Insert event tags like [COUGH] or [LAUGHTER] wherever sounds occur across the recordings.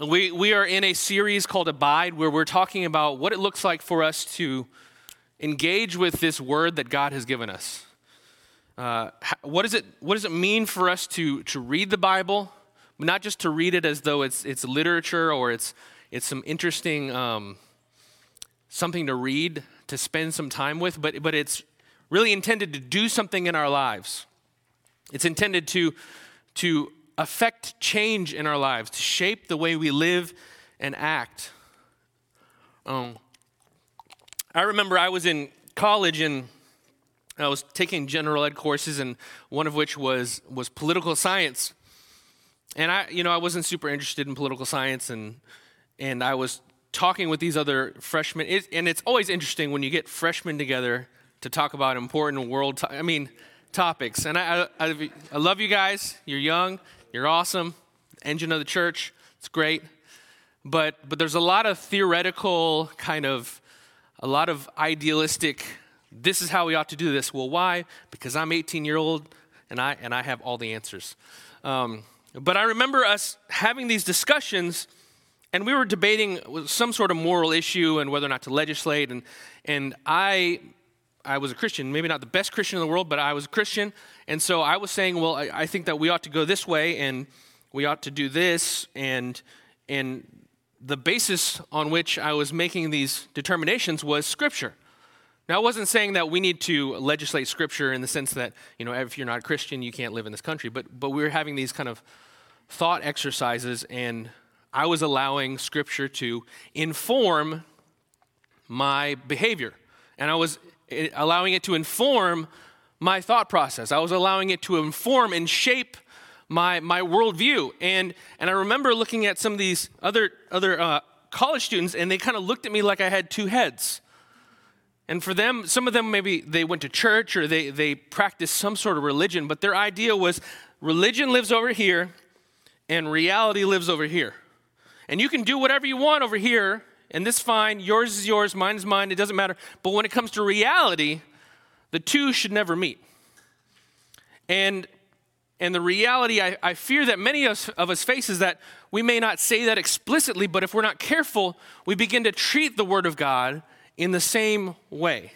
We, we are in a series called Abide where we're talking about what it looks like for us to engage with this word that God has given us. Uh, what, is it, what does it mean for us to, to read the Bible? Not just to read it as though it's, it's literature or it's, it's some interesting um, something to read, to spend some time with, but, but it's really intended to do something in our lives. It's intended to, to affect change in our lives, to shape the way we live and act. Um, I remember I was in college and I was taking general ed courses, and one of which was, was political science. And I, you know, I wasn't super interested in political science, and, and I was talking with these other freshmen. It, and it's always interesting when you get freshmen together to talk about important world, to- I mean, topics. And I, I, I love you guys. You're young. You're awesome. Engine of the church. It's great. But, but there's a lot of theoretical kind of, a lot of idealistic, this is how we ought to do this. Well, why? Because I'm 18 year old and I, and I have all the answers. Um, but I remember us having these discussions and we were debating some sort of moral issue and whether or not to legislate. And, and I I was a Christian, maybe not the best Christian in the world, but I was a Christian. And so I was saying, well, I, I think that we ought to go this way and we ought to do this. And, and the basis on which I was making these determinations was Scripture. Now, I wasn't saying that we need to legislate Scripture in the sense that, you know, if you're not a Christian, you can't live in this country. But, but we were having these kind of thought exercises, and I was allowing Scripture to inform my behavior. And I was allowing it to inform my thought process. I was allowing it to inform and shape my, my worldview. And, and I remember looking at some of these other, other uh, college students, and they kind of looked at me like I had two heads. And for them, some of them maybe they went to church or they, they practiced some sort of religion, but their idea was religion lives over here and reality lives over here. And you can do whatever you want over here, and this fine, yours is yours, mine is mine, it doesn't matter. But when it comes to reality, the two should never meet. And and the reality I, I fear that many of us, of us face is that we may not say that explicitly, but if we're not careful, we begin to treat the Word of God in the same way.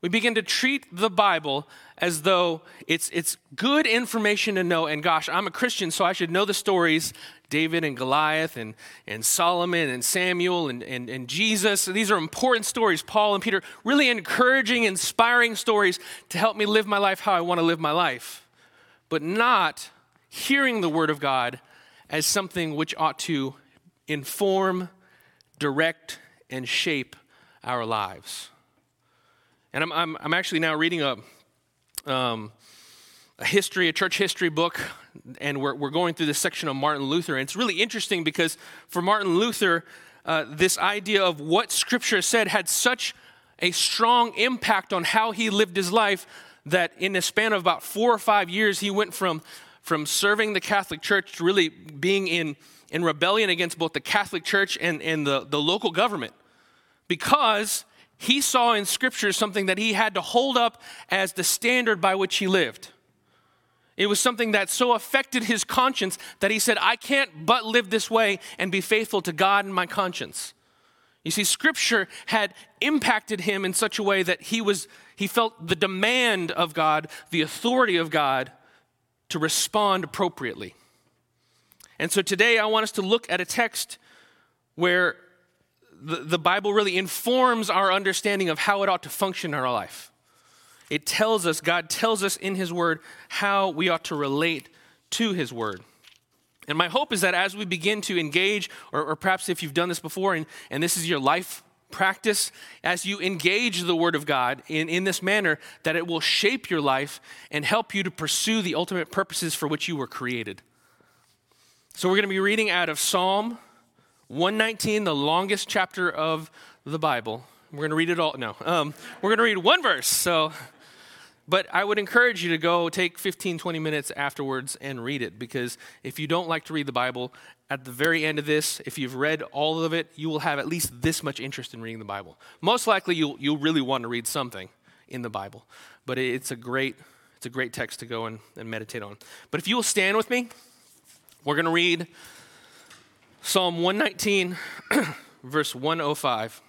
We begin to treat the Bible as though it's, it's good information to know. And gosh, I'm a Christian, so I should know the stories David and Goliath and, and Solomon and Samuel and, and, and Jesus. These are important stories, Paul and Peter, really encouraging, inspiring stories to help me live my life how I want to live my life, but not hearing the Word of God as something which ought to inform, direct, and shape our lives. And I'm, I'm, I'm actually now reading a, um, a history, a church history book and we're, we're going through this section of Martin Luther. And it's really interesting because for Martin Luther, uh, this idea of what Scripture said had such a strong impact on how he lived his life that in a span of about four or five years, he went from, from serving the Catholic Church to really being in, in rebellion against both the Catholic Church and, and the, the local government because he saw in Scripture something that he had to hold up as the standard by which he lived. It was something that so affected his conscience that he said, I can't but live this way and be faithful to God and my conscience. You see, scripture had impacted him in such a way that he was he felt the demand of God, the authority of God to respond appropriately. And so today I want us to look at a text where the, the Bible really informs our understanding of how it ought to function in our life. It tells us, God tells us in His Word how we ought to relate to His Word. And my hope is that as we begin to engage, or, or perhaps if you've done this before and, and this is your life practice, as you engage the Word of God in, in this manner, that it will shape your life and help you to pursue the ultimate purposes for which you were created. So we're going to be reading out of Psalm 119, the longest chapter of the Bible. We're going to read it all. No, um, we're going to read one verse. So but I would encourage you to go take 15, 20 minutes afterwards and read it because if you don't like to read the Bible, at the very end of this, if you've read all of it, you will have at least this much interest in reading the Bible. Most likely, you'll, you'll really want to read something in the Bible. But it's a great, it's a great text to go and, and meditate on. But if you will stand with me, we're going to read Psalm 119, [CLEARS THROAT] verse 105.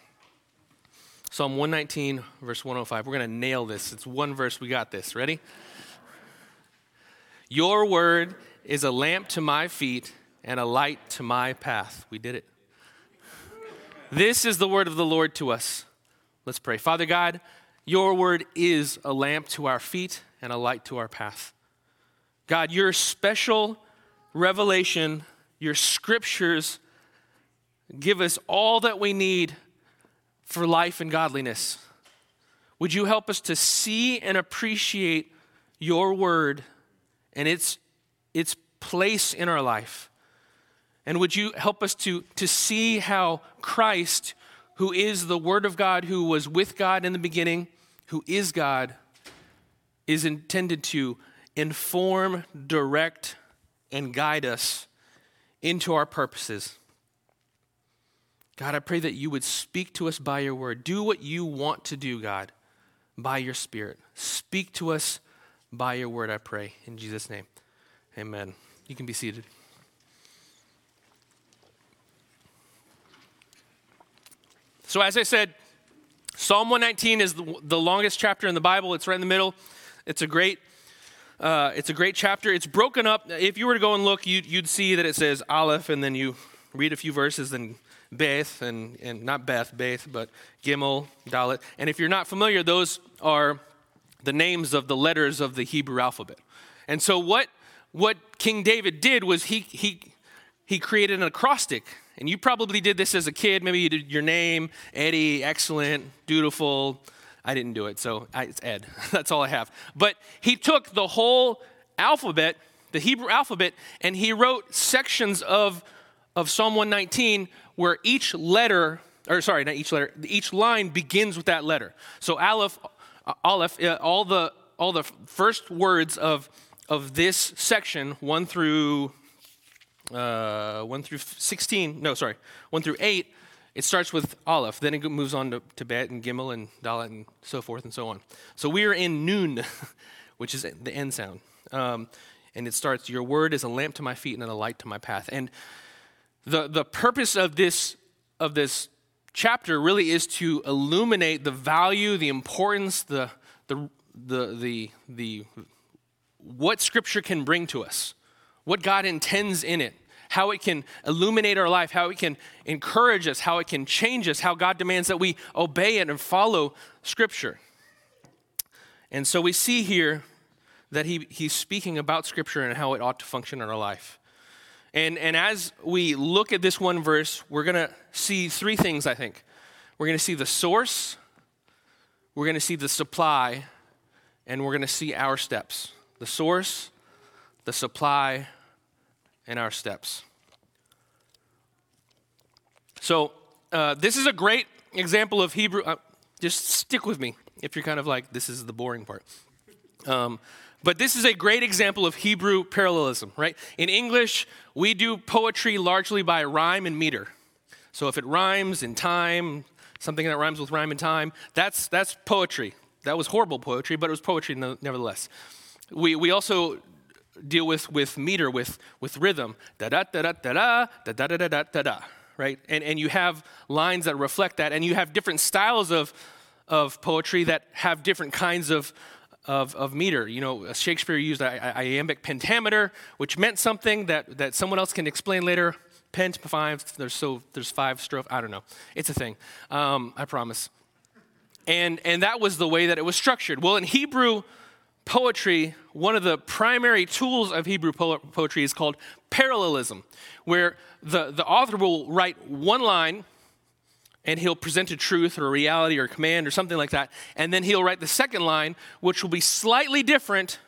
Psalm 119, verse 105. We're going to nail this. It's one verse. We got this. Ready? Your word is a lamp to my feet and a light to my path. We did it. This is the word of the Lord to us. Let's pray. Father God, your word is a lamp to our feet and a light to our path. God, your special revelation, your scriptures give us all that we need for life and godliness. Would you help us to see and appreciate your word and its, its place in our life? And would you help us to, to see how Christ, who is the Word of God, who was with God in the beginning, who is God, is intended to inform, direct, and guide us into our purposes. God, I pray that you would speak to us by your word. Do what you want to do, God, by your spirit. Speak to us by your word, I pray. In Jesus' name, amen. You can be seated. So, as I said, Psalm 119 is the, longest chapter in the Bible. It's right in the middle. It's a great uh, it's a great chapter. It's broken up. If you were to go and look, you'd, you'd see that it says Aleph, and then you read a few verses, then Beth, and, and not Beth, Beth, but Gimel, Dalet. And if you're not familiar, those are the names of the letters of the Hebrew alphabet. And so what, what King David did was he, he, he created an acrostic. And you probably did this as a kid. Maybe you did your name, Eddie, excellent, dutiful. I didn't do it, so I, it's Ed. [LAUGHS] That's all I have. But he took the whole alphabet, the Hebrew alphabet, and he wrote sections of, of Psalm 119 where each letter, or sorry, not each letter, each line begins with that letter. So Aleph, uh, Aleph, uh, all the all the first words of of this section, one through uh, one through sixteen, no, sorry, one through eight. It starts with Aleph, then it moves on to, to Bet and Gimel and Dalet and so forth and so on. So we are in Nun, [LAUGHS] which is the end sound. Um, and it starts, Your word is a lamp to my feet and a light to my path. And the, the purpose of this, of this chapter really is to illuminate the value, the importance, the, the, the, the, the, what Scripture can bring to us, what God intends in it, how it can illuminate our life, how it can encourage us, how it can change us, how God demands that we obey it and follow Scripture. And so we see here that he, he's speaking about Scripture and how it ought to function in our life. And, and as we look at this one verse, we're going to see three things, I think. We're going to see the source, we're going to see the supply, and we're going to see our steps. The source, the supply, and our steps. So, uh, this is a great example of Hebrew. Uh, just stick with me if you're kind of like, this is the boring part. Um, but this is a great example of Hebrew parallelism, right? In English, we do poetry largely by rhyme and meter. So if it rhymes in time, something that rhymes with rhyme and time, that's, that's poetry. That was horrible poetry, but it was poetry nevertheless. We, we also deal with, with meter, with, with rhythm. Da da da da da da, da da da da da da da, right? And, and you have lines that reflect that, and you have different styles of, of poetry that have different kinds of of, of meter. You know, Shakespeare used iambic pentameter, which meant something that, that someone else can explain later. Pent five, there's so there's five strophe. I don't know. It's a thing. Um, I promise. And and that was the way that it was structured. Well, in Hebrew poetry, one of the primary tools of Hebrew po- poetry is called parallelism, where the, the author will write one line and he'll present a truth or a reality or a command or something like that. And then he'll write the second line, which will be slightly different,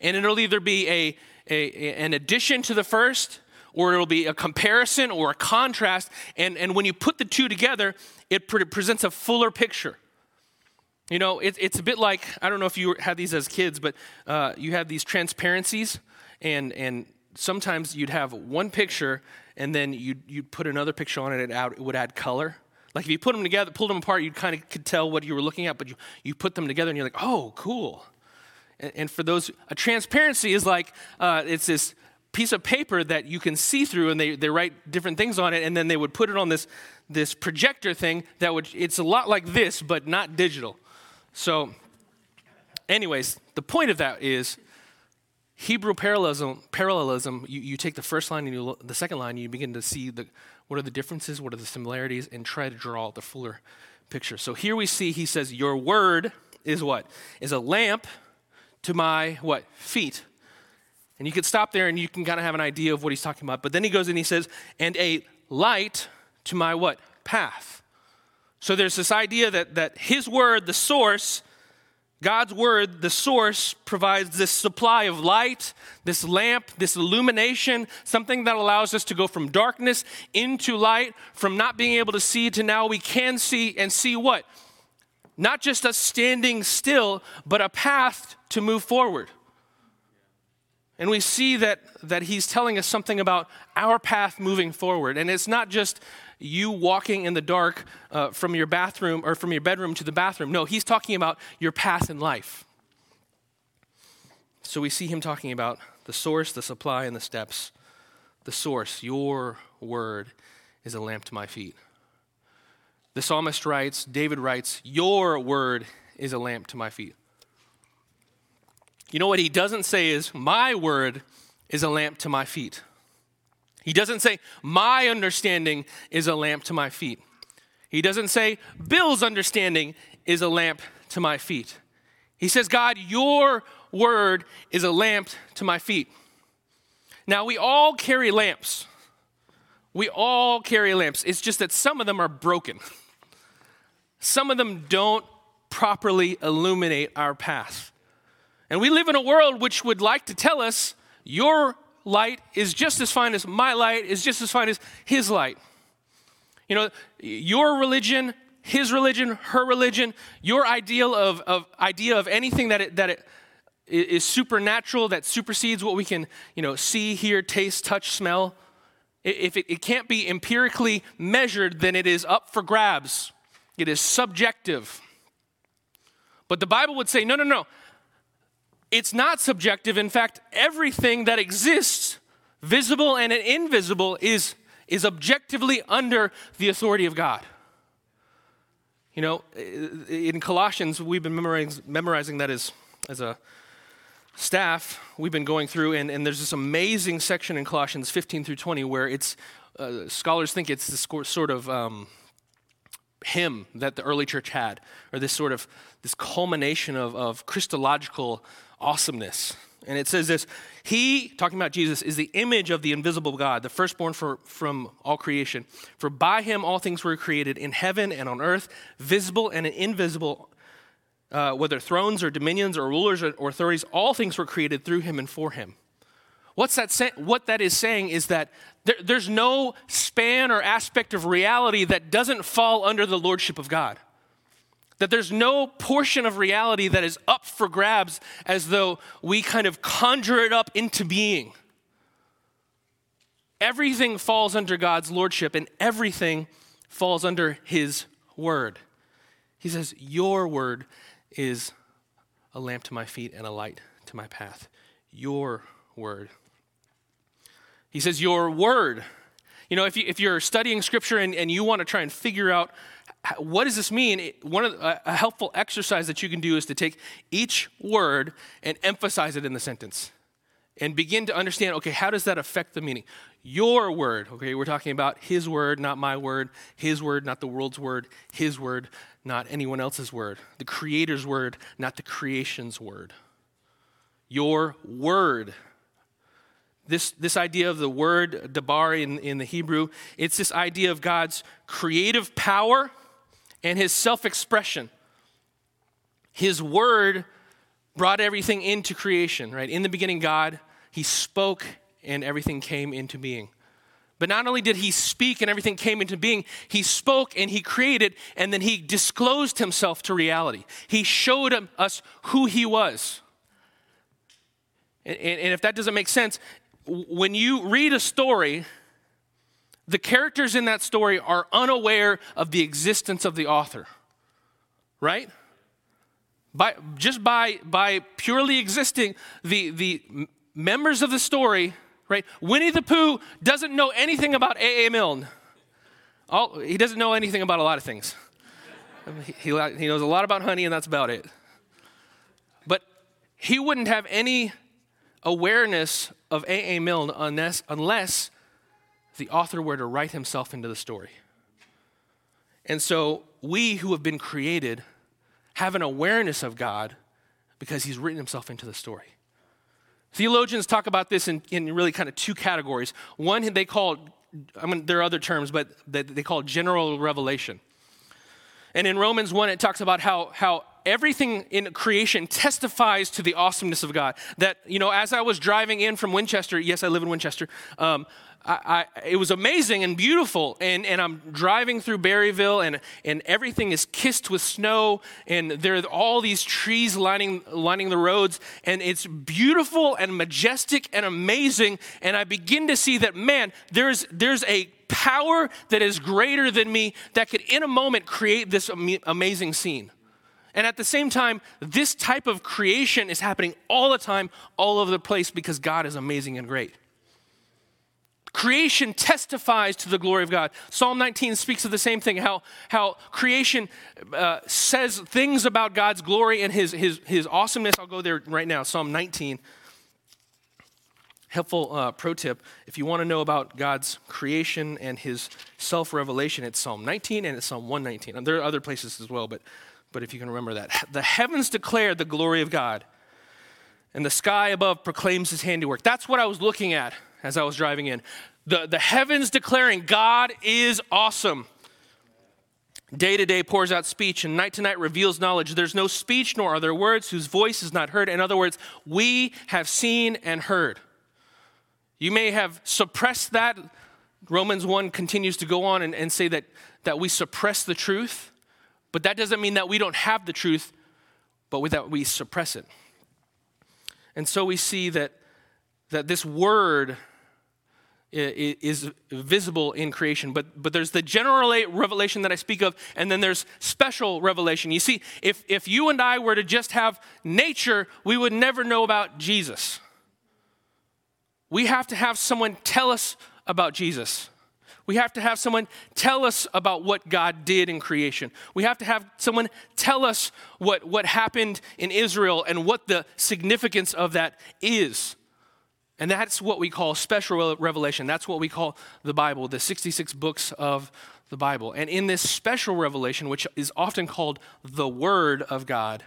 and it'll either be a, a, an addition to the first, or it'll be a comparison or a contrast. And, and when you put the two together, it pre- presents a fuller picture. You know, it, it's a bit like I don't know if you had these as kids, but uh, you have these transparencies, and, and sometimes you'd have one picture, and then you'd, you'd put another picture on it, it, it would add color. Like if you put them together, pulled them apart, you kind of could tell what you were looking at, but you, you put them together and you're like, oh, cool. And, and for those, a transparency is like, uh, it's this piece of paper that you can see through and they, they write different things on it and then they would put it on this, this projector thing that would it's a lot like this but not digital so anyways the point of that is hebrew parallelism parallelism you, you take the first line and you the second line and you begin to see the what are the differences what are the similarities and try to draw the fuller picture so here we see he says your word is what is a lamp to my what feet and you could stop there and you can kind of have an idea of what he's talking about. But then he goes and he says, and a light to my what? Path. So there's this idea that, that his word, the source, God's word, the source, provides this supply of light, this lamp, this illumination, something that allows us to go from darkness into light, from not being able to see to now we can see and see what? Not just us standing still, but a path to move forward. And we see that, that he's telling us something about our path moving forward. And it's not just you walking in the dark uh, from your bathroom or from your bedroom to the bathroom. No, he's talking about your path in life. So we see him talking about the source, the supply, and the steps. The source, your word, is a lamp to my feet. The psalmist writes, David writes, Your word is a lamp to my feet. You know what he doesn't say is, My word is a lamp to my feet. He doesn't say, My understanding is a lamp to my feet. He doesn't say, Bill's understanding is a lamp to my feet. He says, God, your word is a lamp to my feet. Now, we all carry lamps. We all carry lamps. It's just that some of them are broken. Some of them don't properly illuminate our path. And we live in a world which would like to tell us your light is just as fine as my light, is just as fine as his light. You know, your religion, his religion, her religion, your ideal of, of idea of anything that it, that it is supernatural, that supersedes what we can, you know, see, hear, taste, touch, smell. If it, it can't be empirically measured, then it is up for grabs. It is subjective. But the Bible would say, no, no, no. It's not subjective. In fact, everything that exists, visible and invisible, is, is objectively under the authority of God. You know, in Colossians, we've been memorizing, memorizing that as, as a staff. We've been going through, and, and there's this amazing section in Colossians 15 through 20 where it's, uh, scholars think it's this sort of um, hymn that the early church had, or this sort of this culmination of, of Christological awesomeness. And it says this He, talking about Jesus, is the image of the invisible God, the firstborn for, from all creation. For by him all things were created in heaven and on earth, visible and invisible, uh, whether thrones or dominions or rulers or authorities, all things were created through him and for him. What's that say- what that is saying is that there, there's no span or aspect of reality that doesn't fall under the lordship of God. That there's no portion of reality that is up for grabs as though we kind of conjure it up into being. Everything falls under God's lordship and everything falls under his word. He says, Your word is a lamp to my feet and a light to my path. Your word. He says, Your word. You know, if, you, if you're studying scripture and, and you want to try and figure out what does this mean? One of the, a helpful exercise that you can do is to take each word and emphasize it in the sentence and begin to understand okay, how does that affect the meaning? Your word, okay, we're talking about his word, not my word, his word, not the world's word, his word, not anyone else's word, the creator's word, not the creation's word. Your word. This, this idea of the word dabar in, in the Hebrew, it's this idea of God's creative power and his self expression. His word brought everything into creation, right? In the beginning, God, he spoke and everything came into being. But not only did he speak and everything came into being, he spoke and he created and then he disclosed himself to reality. He showed us who he was. And, and if that doesn't make sense, when you read a story, the characters in that story are unaware of the existence of the author, right? By, just by, by purely existing, the, the members of the story, right? Winnie the Pooh doesn't know anything about A.A. Milne. All, he doesn't know anything about a lot of things. he, he, knows a lot about honey, and that's about it. But he wouldn't have any awareness of A.A. Milne unless, unless the author were to write himself into the story. And so we who have been created have an awareness of God because he's written himself into the story. Theologians talk about this in, in really kind of two categories. One, they call, I mean, there are other terms, but they, they call general revelation. And in Romans 1, it talks about how, how everything in creation testifies to the awesomeness of God. That, you know, as I was driving in from Winchester, yes, I live in Winchester, um, I, it was amazing and beautiful. And, and I'm driving through Berryville, and, and everything is kissed with snow, and there are all these trees lining, lining the roads, and it's beautiful and majestic and amazing. And I begin to see that, man, there's, there's a power that is greater than me that could, in a moment, create this amazing scene. And at the same time, this type of creation is happening all the time, all over the place, because God is amazing and great. Creation testifies to the glory of God. Psalm 19 speaks of the same thing how, how creation uh, says things about God's glory and his, his, his awesomeness. I'll go there right now. Psalm 19. Helpful uh, pro tip if you want to know about God's creation and his self revelation, it's Psalm 19 and it's Psalm 119. And there are other places as well, but, but if you can remember that. The heavens declare the glory of God, and the sky above proclaims his handiwork. That's what I was looking at as I was driving in. The, the heavens declaring God is awesome. Day to day pours out speech, and night to night reveals knowledge. There's no speech, nor are there words whose voice is not heard. In other words, we have seen and heard. You may have suppressed that. Romans 1 continues to go on and, and say that, that we suppress the truth, but that doesn't mean that we don't have the truth, but that we suppress it. And so we see that, that this word is visible in creation. But, but there's the general revelation that I speak of, and then there's special revelation. You see, if, if you and I were to just have nature, we would never know about Jesus. We have to have someone tell us about Jesus. We have to have someone tell us about what God did in creation. We have to have someone tell us what, what happened in Israel and what the significance of that is. And that's what we call special revelation. That's what we call the Bible, the 66 books of the Bible. And in this special revelation, which is often called the Word of God,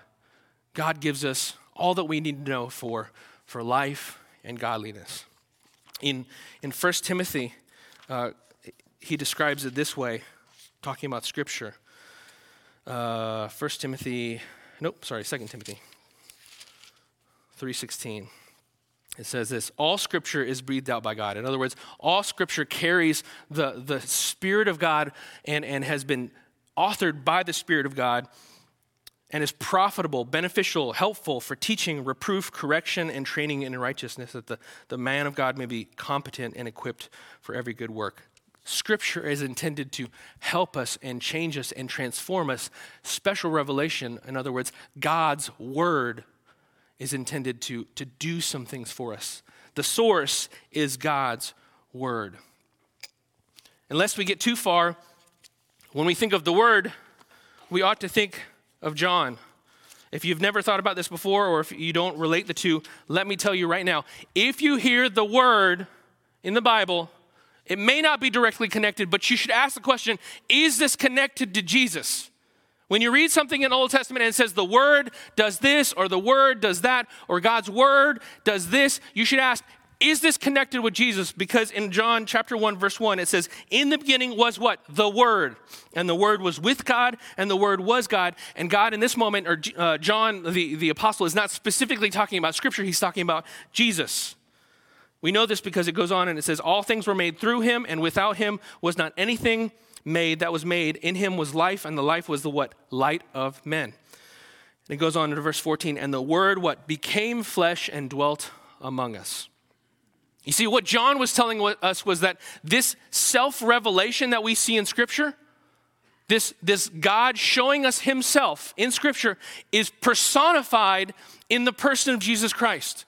God gives us all that we need to know for, for life and godliness. In, in 1 Timothy, uh, he describes it this way, talking about Scripture. Uh, 1 Timothy, nope, sorry, 2 Timothy 3.16 it says this all scripture is breathed out by god. In other words all scripture carries the, the spirit of god and, and has been authored by the spirit of god and is profitable beneficial helpful for teaching reproof correction and training in righteousness that the, the man of god may be competent and equipped for every good work. Scripture is intended to help us and change us and transform us. Special revelation in other words god's word is intended to, to do some things for us. The source is God's Word. Unless we get too far, when we think of the Word, we ought to think of John. If you've never thought about this before, or if you don't relate the two, let me tell you right now. If you hear the Word in the Bible, it may not be directly connected, but you should ask the question is this connected to Jesus? When you read something in the Old Testament and it says the word does this or the word does that or God's word does this, you should ask, is this connected with Jesus? Because in John chapter 1 verse 1 it says, "In the beginning was what? The word. And the word was with God and the word was God." And God in this moment or uh, John the the apostle is not specifically talking about scripture, he's talking about Jesus. We know this because it goes on and it says, All things were made through him, and without him was not anything made that was made. In him was life, and the life was the what? Light of men. And it goes on to verse 14, and the word what? Became flesh and dwelt among us. You see, what John was telling us was that this self revelation that we see in Scripture, this, this God showing us Himself in Scripture, is personified in the person of Jesus Christ.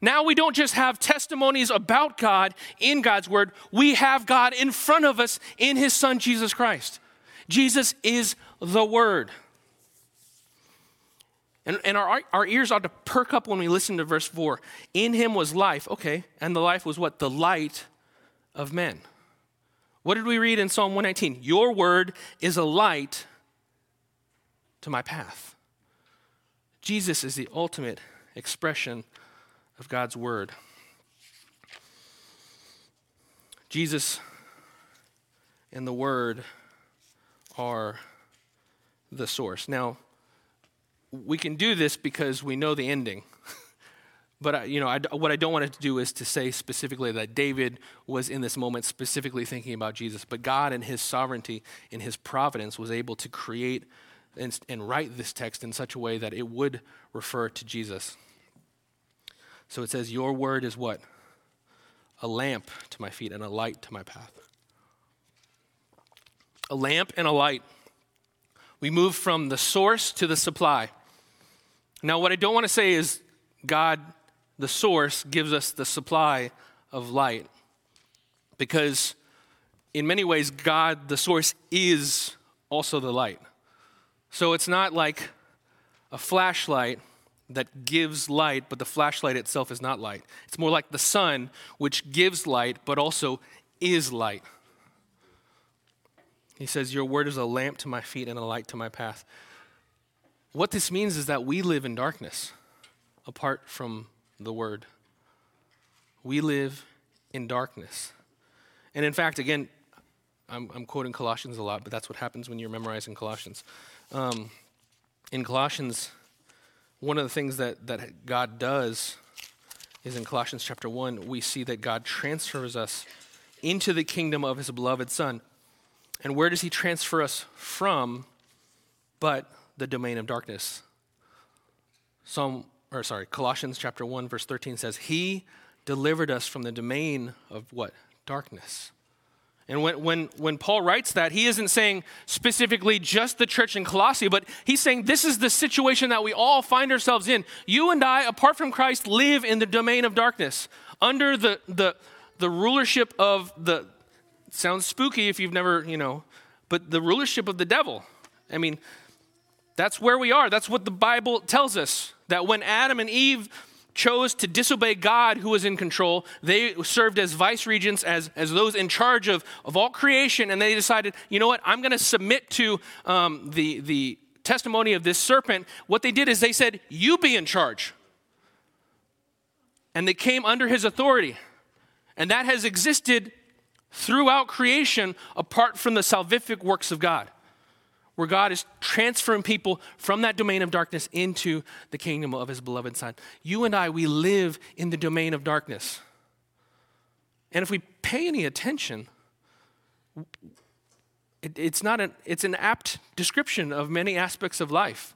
Now we don't just have testimonies about God in God's word, we have God in front of us in his son Jesus Christ. Jesus is the word. And, and our, our ears ought to perk up when we listen to verse 4. In him was life, okay, and the life was what? The light of men. What did we read in Psalm 119? Your word is a light to my path. Jesus is the ultimate expression of God's word. Jesus and the word are the source. Now, we can do this because we know the ending. [LAUGHS] but you know, I, what I don't want to do is to say specifically that David was in this moment specifically thinking about Jesus. But God, in His sovereignty, in His providence, was able to create and, and write this text in such a way that it would refer to Jesus. So it says, Your word is what? A lamp to my feet and a light to my path. A lamp and a light. We move from the source to the supply. Now, what I don't want to say is God, the source, gives us the supply of light. Because in many ways, God, the source, is also the light. So it's not like a flashlight that gives light, but the flashlight itself is not light. It's more like the sun, which gives light, but also is light. He says, Your word is a lamp to my feet and a light to my path. What this means is that we live in darkness apart from the word. We live in darkness. And in fact, again, I'm, I'm quoting Colossians a lot, but that's what happens when you're memorizing Colossians. Um, in Colossians, one of the things that, that God does is in Colossians chapter 1, we see that God transfers us into the kingdom of his beloved Son. And where does he transfer us from but the domain of darkness? Psalm, or sorry, Colossians chapter 1, verse 13 says, He delivered us from the domain of what? Darkness and when, when, when Paul writes that, he isn't saying specifically just the church in Colossae, but he's saying this is the situation that we all find ourselves in. You and I, apart from Christ, live in the domain of darkness, under the, the, the rulership of the, sounds spooky if you've never, you know, but the rulership of the devil. I mean, that's where we are. That's what the Bible tells us. That when Adam and Eve chose to disobey God who was in control. They served as vice regents, as, as those in charge of, of all creation, and they decided, you know what, I'm going to submit to um, the, the testimony of this serpent. What they did is they said, You be in charge. And they came under his authority. And that has existed throughout creation apart from the salvific works of God where God is transferring people from that domain of darkness into the kingdom of his beloved Son. You and I, we live in the domain of darkness. And if we pay any attention, it, it's, not an, it's an apt description of many aspects of life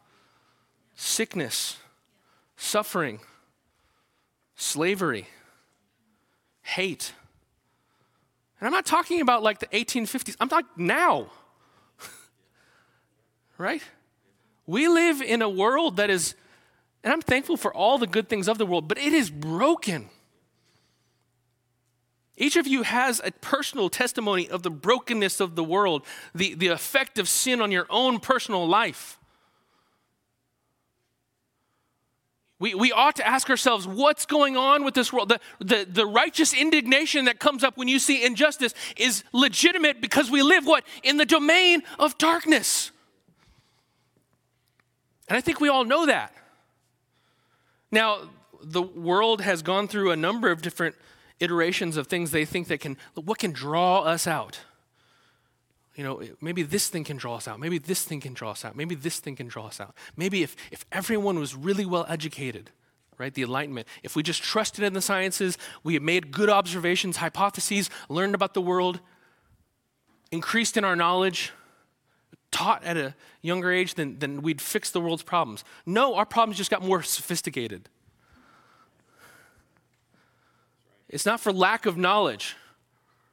sickness, suffering, slavery, hate. And I'm not talking about like the 1850s, I'm talking now right? We live in a world that is, and I'm thankful for all the good things of the world, but it is broken. Each of you has a personal testimony of the brokenness of the world, the, the effect of sin on your own personal life. We, we ought to ask ourselves what's going on with this world? The, the, the righteous indignation that comes up when you see injustice is legitimate because we live what? In the domain of darkness. And I think we all know that. Now, the world has gone through a number of different iterations of things they think that can, what can draw us out? You know, maybe this thing can draw us out. Maybe this thing can draw us out. Maybe this thing can draw us out. Maybe if, if everyone was really well educated, right, the Enlightenment, if we just trusted in the sciences, we made good observations, hypotheses, learned about the world, increased in our knowledge, taught at a younger age, then, then we'd fix the world's problems. No, our problems just got more sophisticated. It's not for lack of knowledge.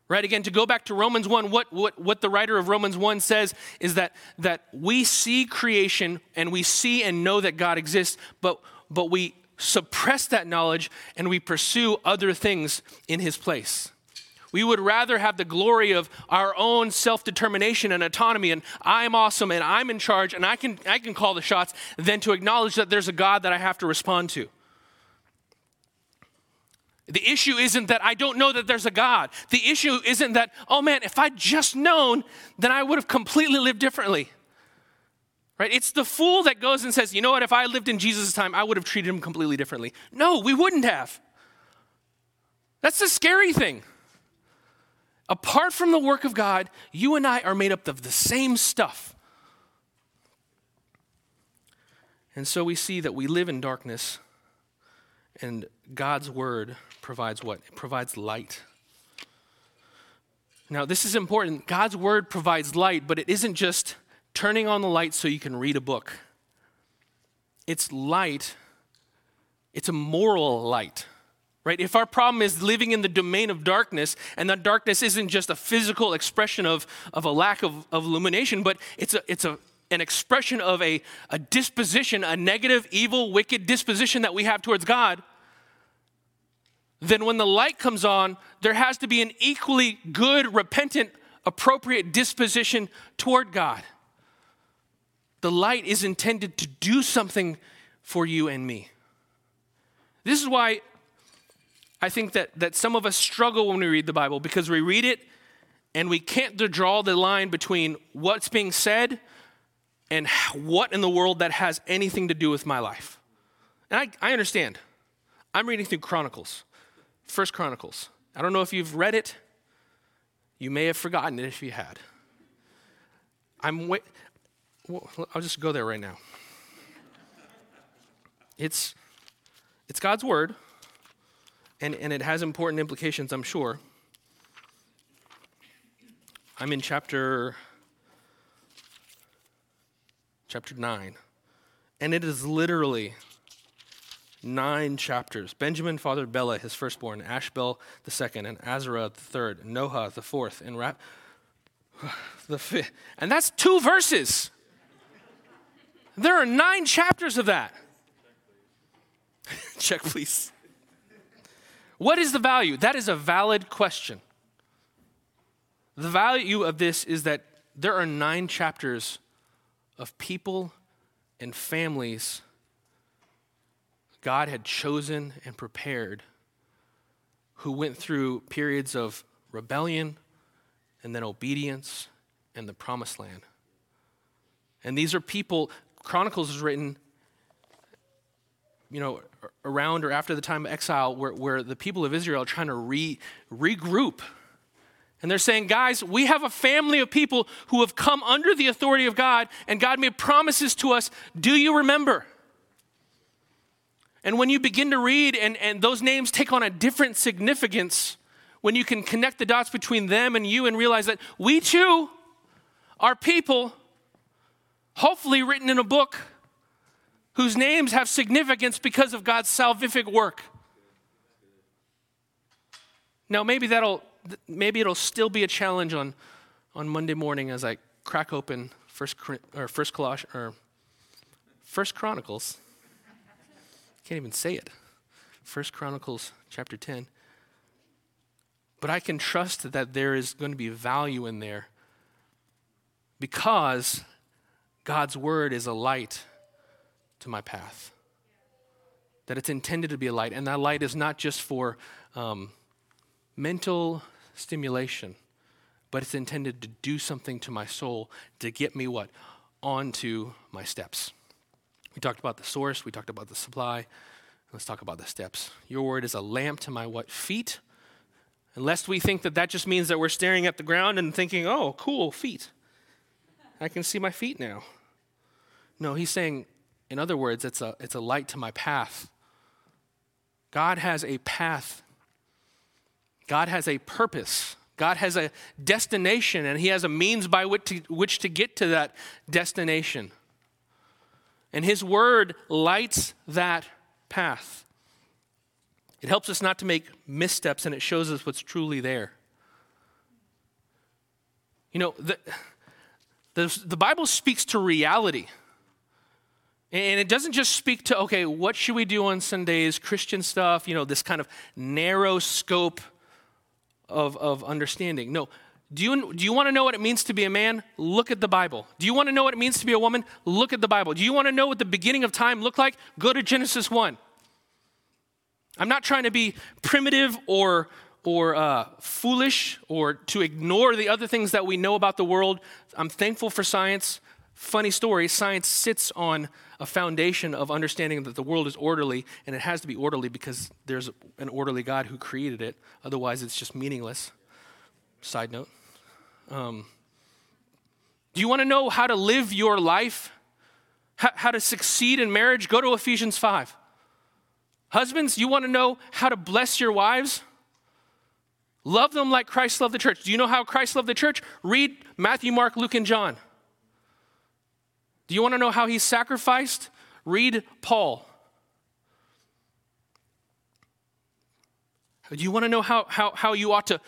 Right? Again, to go back to Romans 1, what, what, what the writer of Romans 1 says is that, that we see creation and we see and know that God exists, but, but we suppress that knowledge and we pursue other things in his place. We would rather have the glory of our own self determination and autonomy, and I'm awesome and I'm in charge and I can, I can call the shots, than to acknowledge that there's a God that I have to respond to. The issue isn't that I don't know that there's a God. The issue isn't that, oh man, if I'd just known, then I would have completely lived differently. Right? It's the fool that goes and says, you know what, if I lived in Jesus' time, I would have treated him completely differently. No, we wouldn't have. That's the scary thing. Apart from the work of God, you and I are made up of the same stuff. And so we see that we live in darkness, and God's word provides what? It provides light. Now, this is important. God's word provides light, but it isn't just turning on the light so you can read a book. It's light, it's a moral light, right? If our problem is living in the domain of darkness, and that darkness isn't just a physical expression of, of a lack of, of illumination, but it's, a, it's a, an expression of a, a disposition, a negative, evil, wicked disposition that we have towards God, then when the light comes on, there has to be an equally good, repentant, appropriate disposition toward God. The light is intended to do something for you and me. This is why I think that, that some of us struggle when we read the Bible because we read it and we can't draw the line between what's being said and what in the world that has anything to do with my life. And I, I understand. I'm reading through Chronicles, First Chronicles. I don't know if you've read it. You may have forgotten it if you had. I'm wait, I'll just go there right now. It's, it's God's word, and, and it has important implications, I'm sure. I'm in chapter chapter 9. And it is literally nine chapters. Benjamin fathered Bela, his firstborn, Ashbel the second, and Azarah the third, Noah the fourth, and Rap [SIGHS] the fifth. And that's two verses. There are nine chapters of that. [LAUGHS] Check, please. What is the value? That is a valid question. The value of this is that there are nine chapters of people and families God had chosen and prepared who went through periods of rebellion and then obedience and the promised land. And these are people, Chronicles is written, you know, around or after the time of exile, where, where the people of Israel are trying to re, regroup. And they're saying, guys, we have a family of people who have come under the authority of God, and God made promises to us. Do you remember? And when you begin to read, and, and those names take on a different significance, when you can connect the dots between them and you and realize that we too are people hopefully written in a book whose names have significance because of God's salvific work. Now, maybe that'll maybe it'll still be a challenge on on Monday morning as I crack open First or First Colossians or First Chronicles. Can't even say it. First Chronicles chapter 10. But I can trust that there is going to be value in there because God's word is a light to my path. That it's intended to be a light, and that light is not just for um, mental stimulation, but it's intended to do something to my soul to get me what? Onto my steps. We talked about the source, we talked about the supply. Let's talk about the steps. Your word is a lamp to my what? Feet. Unless we think that that just means that we're staring at the ground and thinking, oh, cool, feet. I can see my feet now. No, he's saying, in other words, it's a, it's a light to my path. God has a path, God has a purpose. God has a destination, and He has a means by which to, which to get to that destination. And His Word lights that path. It helps us not to make missteps, and it shows us what's truly there. You know, the, the, the Bible speaks to reality. And it doesn't just speak to, okay, what should we do on Sundays, Christian stuff, you know, this kind of narrow scope of, of understanding. No. Do you, do you want to know what it means to be a man? Look at the Bible. Do you want to know what it means to be a woman? Look at the Bible. Do you want to know what the beginning of time looked like? Go to Genesis 1. I'm not trying to be primitive or, or uh, foolish or to ignore the other things that we know about the world. I'm thankful for science. Funny story science sits on a foundation of understanding that the world is orderly, and it has to be orderly because there's an orderly God who created it. Otherwise, it's just meaningless. Side note. Um, do you want to know how to live your life? How, how to succeed in marriage? Go to Ephesians 5. Husbands, you want to know how to bless your wives? Love them like Christ loved the church. Do you know how Christ loved the church? Read Matthew, Mark, Luke, and John. Do you want to know how he sacrificed? Read Paul. Do you want to know how, how, how you ought to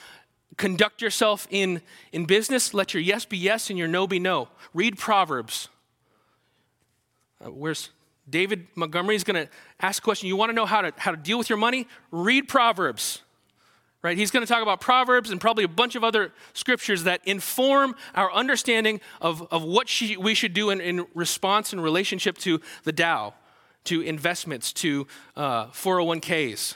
conduct yourself in, in business? Let your yes be yes and your no be no. Read Proverbs. Uh, where's David Montgomery is going to ask a question. You want to know how to, how to deal with your money? Read Proverbs. Right? He's going to talk about Proverbs and probably a bunch of other scriptures that inform our understanding of, of what she, we should do in, in response and relationship to the Dow, to investments, to uh, 401ks.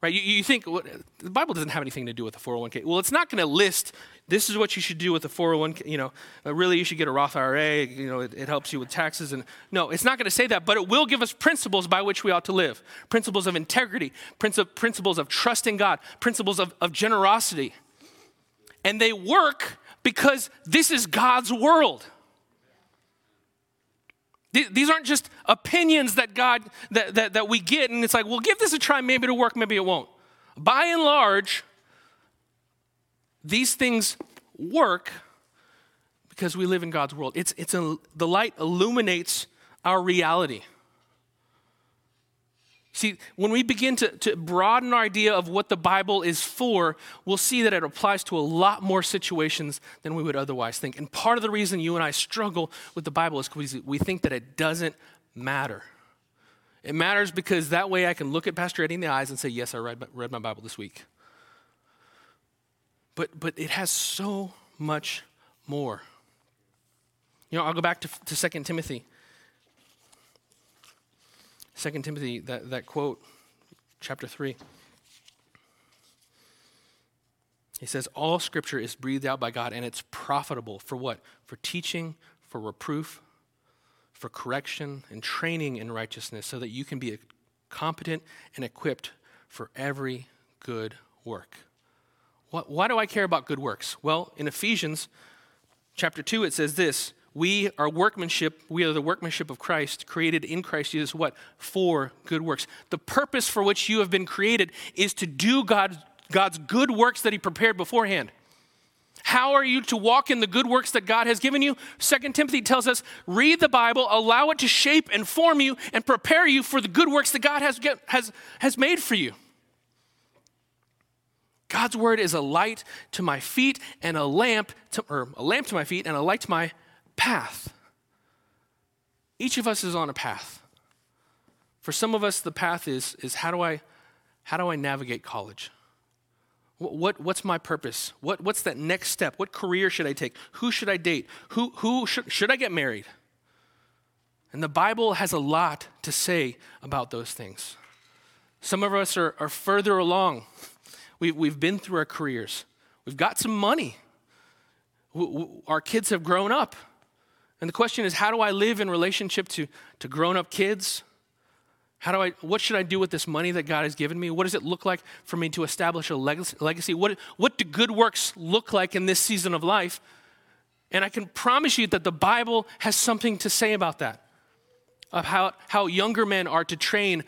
Right? You, you think well, the Bible doesn't have anything to do with the 401k. Well, it's not going to list this is what you should do with the 401k. You know, uh, really, you should get a Roth IRA. You know, it, it helps you with taxes. And no, it's not going to say that, but it will give us principles by which we ought to live principles of integrity, principles of trusting God, principles of, of generosity. And they work because this is God's world. These aren't just opinions that God that, that, that we get, and it's like, well, give this a try, maybe it'll work, maybe it won't. By and large, these things work because we live in God's world. It's, it's a, the light illuminates our reality. See, when we begin to, to broaden our idea of what the Bible is for, we'll see that it applies to a lot more situations than we would otherwise think. And part of the reason you and I struggle with the Bible is because we think that it doesn't matter. It matters because that way I can look at Pastor Eddie in the eyes and say, Yes, I read, read my Bible this week. But, but it has so much more. You know, I'll go back to, to 2 Timothy. 2 Timothy, that, that quote, chapter 3. He says, All scripture is breathed out by God and it's profitable for what? For teaching, for reproof, for correction, and training in righteousness, so that you can be competent and equipped for every good work. What, why do I care about good works? Well, in Ephesians chapter 2, it says this we are workmanship, we are the workmanship of Christ, created in Christ Jesus, what? For good works. The purpose for which you have been created is to do God, God's good works that He prepared beforehand. How are you to walk in the good works that God has given you? Second Timothy tells us read the Bible, allow it to shape and form you, and prepare you for the good works that God has, get, has, has made for you. God's word is a light to my feet and a lamp to, or a lamp to my feet and a light to my path. Each of us is on a path. For some of us, the path is, is how, do I, how do I navigate college? What, what, what's my purpose? What, what's that next step? What career should I take? Who should I date? Who, who should, should I get married? And the Bible has a lot to say about those things. Some of us are, are further along. We, we've been through our careers, we've got some money, we, we, our kids have grown up. And the question is, how do I live in relationship to, to grown up kids? How do I, what should I do with this money that God has given me? What does it look like for me to establish a legacy? What, what do good works look like in this season of life? And I can promise you that the Bible has something to say about that. Of how, how younger men are to train,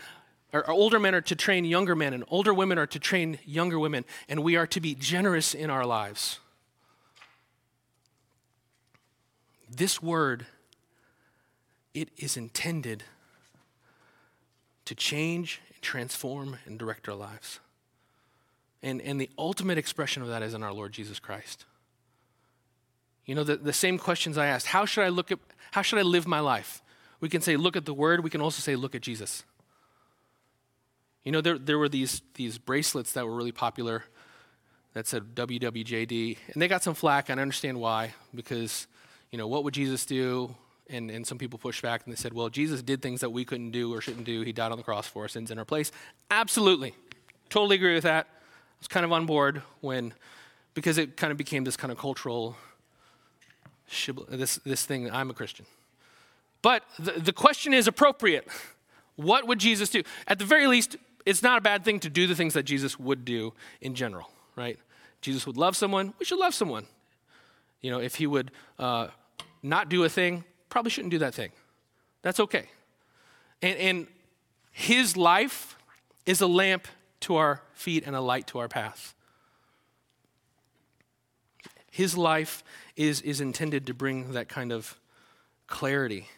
or older men are to train younger men, and older women are to train younger women, and we are to be generous in our lives. This word, it is intended to change, transform, and direct our lives. And, and the ultimate expression of that is in our Lord Jesus Christ. You know, the, the same questions I asked how should I look at, how should I live my life? We can say, look at the word. We can also say, look at Jesus. You know, there, there were these, these bracelets that were really popular that said WWJD, and they got some flack, and I understand why, because, you know, what would Jesus do? And, and some people pushed back and they said, well, Jesus did things that we couldn't do or shouldn't do. He died on the cross for our sins in our place. Absolutely. Totally agree with that. I was kind of on board when, because it kind of became this kind of cultural, this, this thing, I'm a Christian. But the, the question is appropriate. What would Jesus do? At the very least, it's not a bad thing to do the things that Jesus would do in general, right? Jesus would love someone, we should love someone. You know, if he would uh, not do a thing, probably shouldn't do that thing. That's okay. And, and his life is a lamp to our feet and a light to our path. His life is, is intended to bring that kind of clarity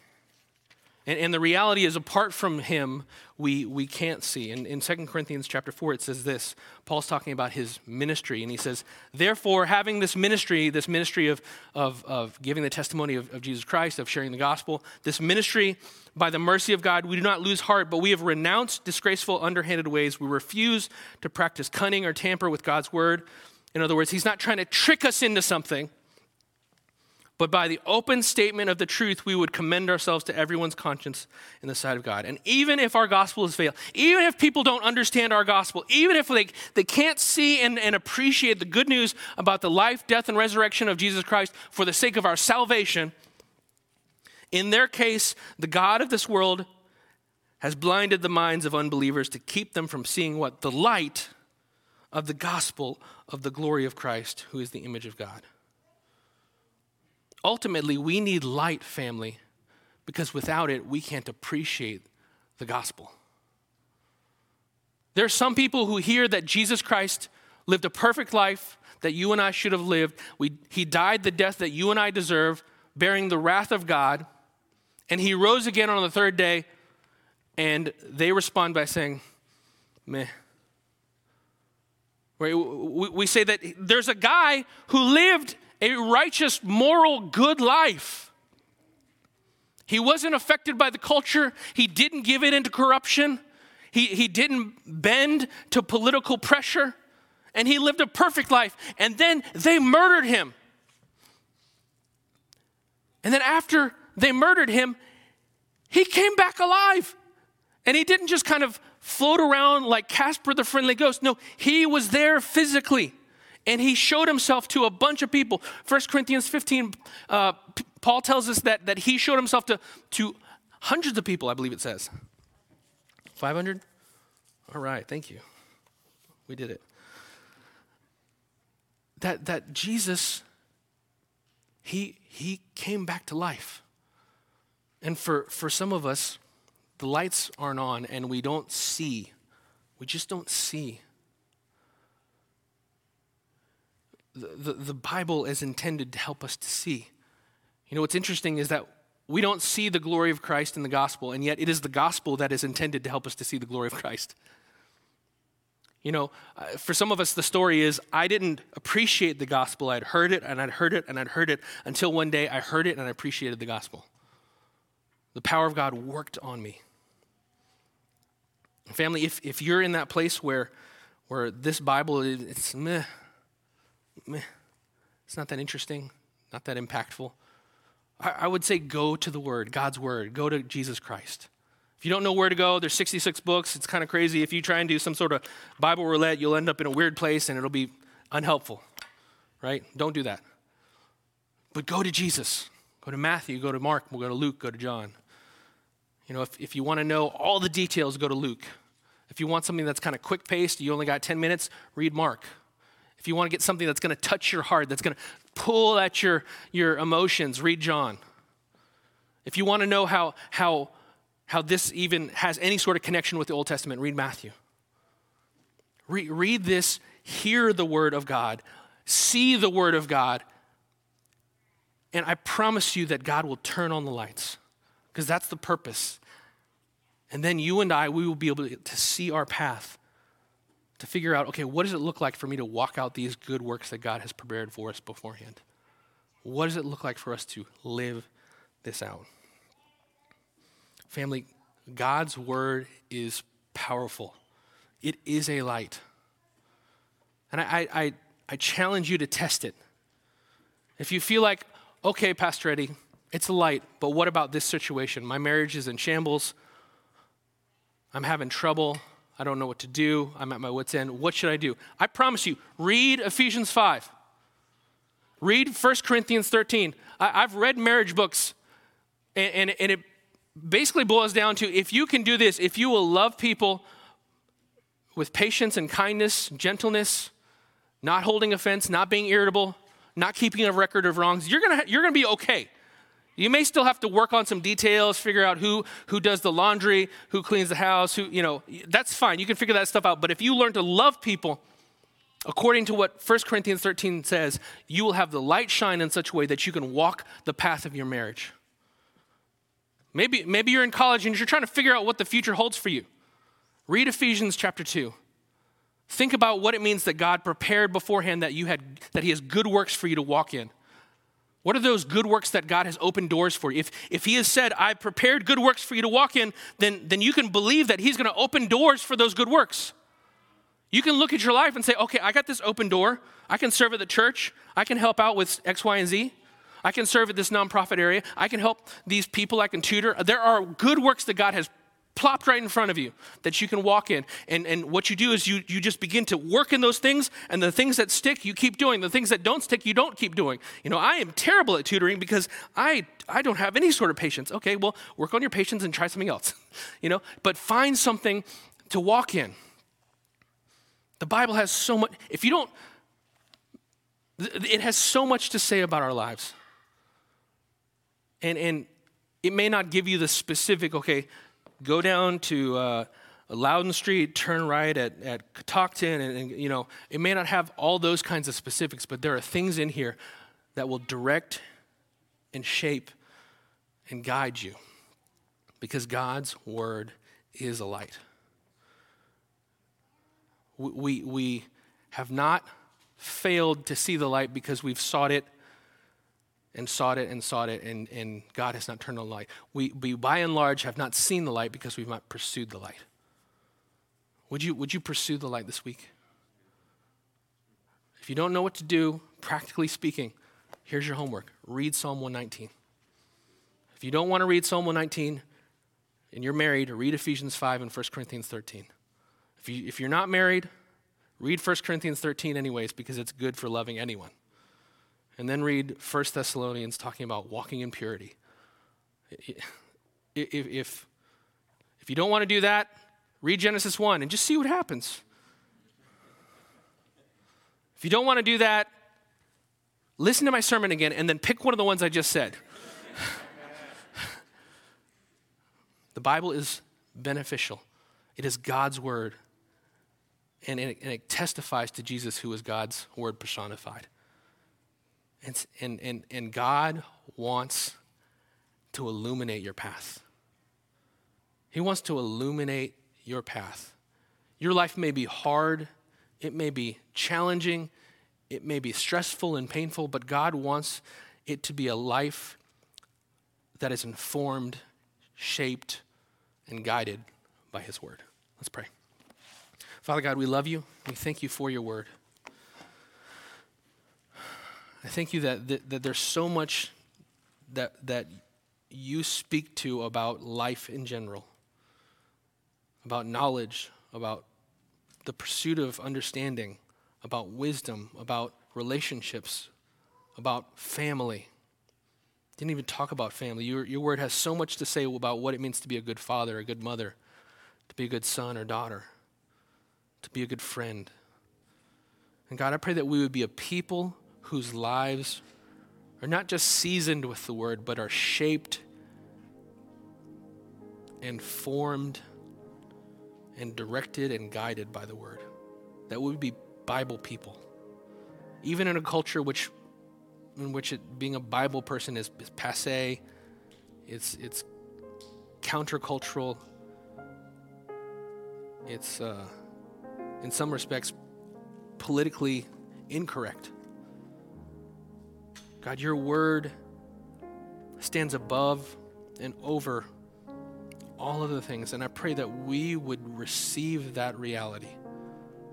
and, and the reality is, apart from him, we, we can't see. And in 2 Corinthians chapter 4, it says this Paul's talking about his ministry, and he says, Therefore, having this ministry, this ministry of, of, of giving the testimony of, of Jesus Christ, of sharing the gospel, this ministry, by the mercy of God, we do not lose heart, but we have renounced disgraceful, underhanded ways. We refuse to practice cunning or tamper with God's word. In other words, he's not trying to trick us into something but by the open statement of the truth, we would commend ourselves to everyone's conscience in the sight of God. And even if our gospel is failed, even if people don't understand our gospel, even if they, they can't see and, and appreciate the good news about the life, death, and resurrection of Jesus Christ for the sake of our salvation, in their case, the God of this world has blinded the minds of unbelievers to keep them from seeing what? The light of the gospel of the glory of Christ, who is the image of God. Ultimately, we need light, family, because without it, we can't appreciate the gospel. There are some people who hear that Jesus Christ lived a perfect life that you and I should have lived. We, he died the death that you and I deserve, bearing the wrath of God, and he rose again on the third day, and they respond by saying, meh. We say that there's a guy who lived a righteous, moral, good life. He wasn't affected by the culture, he didn't give it into corruption, he, he didn't bend to political pressure, and he lived a perfect life. And then they murdered him. And then after they murdered him, he came back alive. And he didn't just kind of float around like Casper the Friendly Ghost. No, he was there physically and he showed himself to a bunch of people. 1 Corinthians 15, uh, Paul tells us that, that he showed himself to, to hundreds of people, I believe it says. 500? All right, thank you. We did it. That, that Jesus, he, he came back to life. And for, for some of us, the lights aren't on and we don't see. We just don't see the, the Bible is intended to help us to see. You know, what's interesting is that we don't see the glory of Christ in the gospel, and yet it is the gospel that is intended to help us to see the glory of Christ. You know, uh, for some of us, the story is I didn't appreciate the gospel. I'd heard it and I'd heard it and I'd heard it until one day I heard it and I appreciated the gospel. The power of God worked on me. Family, if, if you're in that place where, where this Bible, it's meh, meh, it's not that interesting, not that impactful. I, I would say go to the Word, God's Word, go to Jesus Christ. If you don't know where to go, there's 66 books. It's kind of crazy. If you try and do some sort of Bible roulette, you'll end up in a weird place and it'll be unhelpful, right? Don't do that. But go to Jesus. Go to Matthew, go to Mark, we'll go to Luke, go to John. You know, if, if you want to know all the details, go to Luke. If you want something that's kind of quick paced, you only got 10 minutes, read Mark if you want to get something that's going to touch your heart, that's going to pull at your, your emotions, read John. If you want to know how, how, how this even has any sort of connection with the Old Testament, read Matthew. Re- read this, hear the word of God, see the word of God, and I promise you that God will turn on the lights because that's the purpose. And then you and I, we will be able to see our path to figure out okay, what does it look like for me to walk out these good works that God has prepared for us beforehand? What does it look like for us to live this out? Family, God's word is powerful, it is a light. And I, I, I challenge you to test it. If you feel like, okay, Pastor Eddie, it's a light, but what about this situation? My marriage is in shambles. I'm having trouble. I don't know what to do. I'm at my wits' end. What should I do? I promise you, read Ephesians 5. Read 1 Corinthians 13. I, have read marriage books, and, and, and it basically boils down to if you can do this, if you will love people with patience and kindness, gentleness, not holding offense, not being irritable, not keeping a record of wrongs, you're gonna, you're gonna be okay. You may still have to work on some details, figure out who, who does the laundry, who cleans the house, who, you know, that's fine. You can figure that stuff out. But if you learn to love people, according to what 1 Corinthians 13 says, you will have the light shine in such a way that you can walk the path of your marriage. Maybe, maybe you're in college and you're trying to figure out what the future holds for you. Read Ephesians chapter 2. Think about what it means that God prepared beforehand that you had that He has good works for you to walk in. What are those good works that God has opened doors for you? If, if He has said, I prepared good works for you to walk in, then, then you can believe that He's going to open doors for those good works. You can look at your life and say, okay, I got this open door. I can serve at the church. I can help out with X, Y, and Z. I can serve at this nonprofit area. I can help these people. I can tutor. There are good works that God has plopped right in front of you that you can walk in. And, and what you do is you, you just begin to work in those things, and the things that stick, you keep doing. The things that don't stick, you don't keep doing. You know, I am terrible at tutoring because I, I don't have any sort of patience. Okay, well, work on your patience and try something else. [LAUGHS] you know, but find something to walk in. The Bible has so much, if you don't, it has so much to say about our lives. And, and it may not give you the specific, okay, go down to uh, Loudoun Street, turn right at, at Catoctin, and, and, you know, it may not have all those kinds of specifics, but there are things in here that will direct and shape and guide you because God's word is a light. We, we, we have not failed to see the light because we've sought it and sought it and sought it, and, and God has not turned on the light. We, we, by and large, have not seen the light because we've not pursued the light. Would you, would you pursue the light this week? If you don't know what to do, practically speaking, here's your homework read Psalm 119. If you don't want to read Psalm 119 and you're married, read Ephesians 5 and 1 Corinthians 13. If, you, if you're not married, read 1 Corinthians 13 anyways because it's good for loving anyone and then read 1 Thessalonians talking about walking in purity. If, if, if you don't want to do that, read Genesis 1 and just see what happens. If you don't want to do that, listen to my sermon again and then pick one of the ones I just said. the Bible is beneficial, it is God's word, and it, and it testifies to Jesus, who is God's word personified. And, and, and, and God wants to illuminate your path. He wants to illuminate your path. Your life may be hard, it may be challenging, it may be stressful and painful, but God wants it to be a life that is informed, shaped, and guided by His Word. Let's pray. Father God, we love you. We thank you for your Word. I thank you that, that, that there's so much that, that you speak to about life in general, about knowledge, about the pursuit of understanding, about wisdom, about relationships, about family. Didn't even talk about family. Your, your word has so much to say about what it means to be a good father, a good mother, to be a good son or daughter, to be a good friend. And God, I pray that we would be a people whose lives are not just seasoned with the word, but are shaped and formed and directed and guided by the word. That we would be Bible people. Even in a culture which in which it, being a Bible person is, is passe, it's it's countercultural, it's uh, in some respects politically incorrect. God, your word stands above and over all of the things. And I pray that we would receive that reality,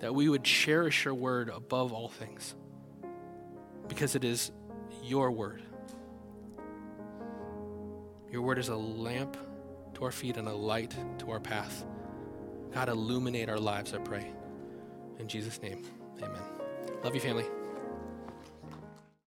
that we would cherish your word above all things, because it is your word. Your word is a lamp to our feet and a light to our path. God, illuminate our lives, I pray. In Jesus' name, amen. Love you, family.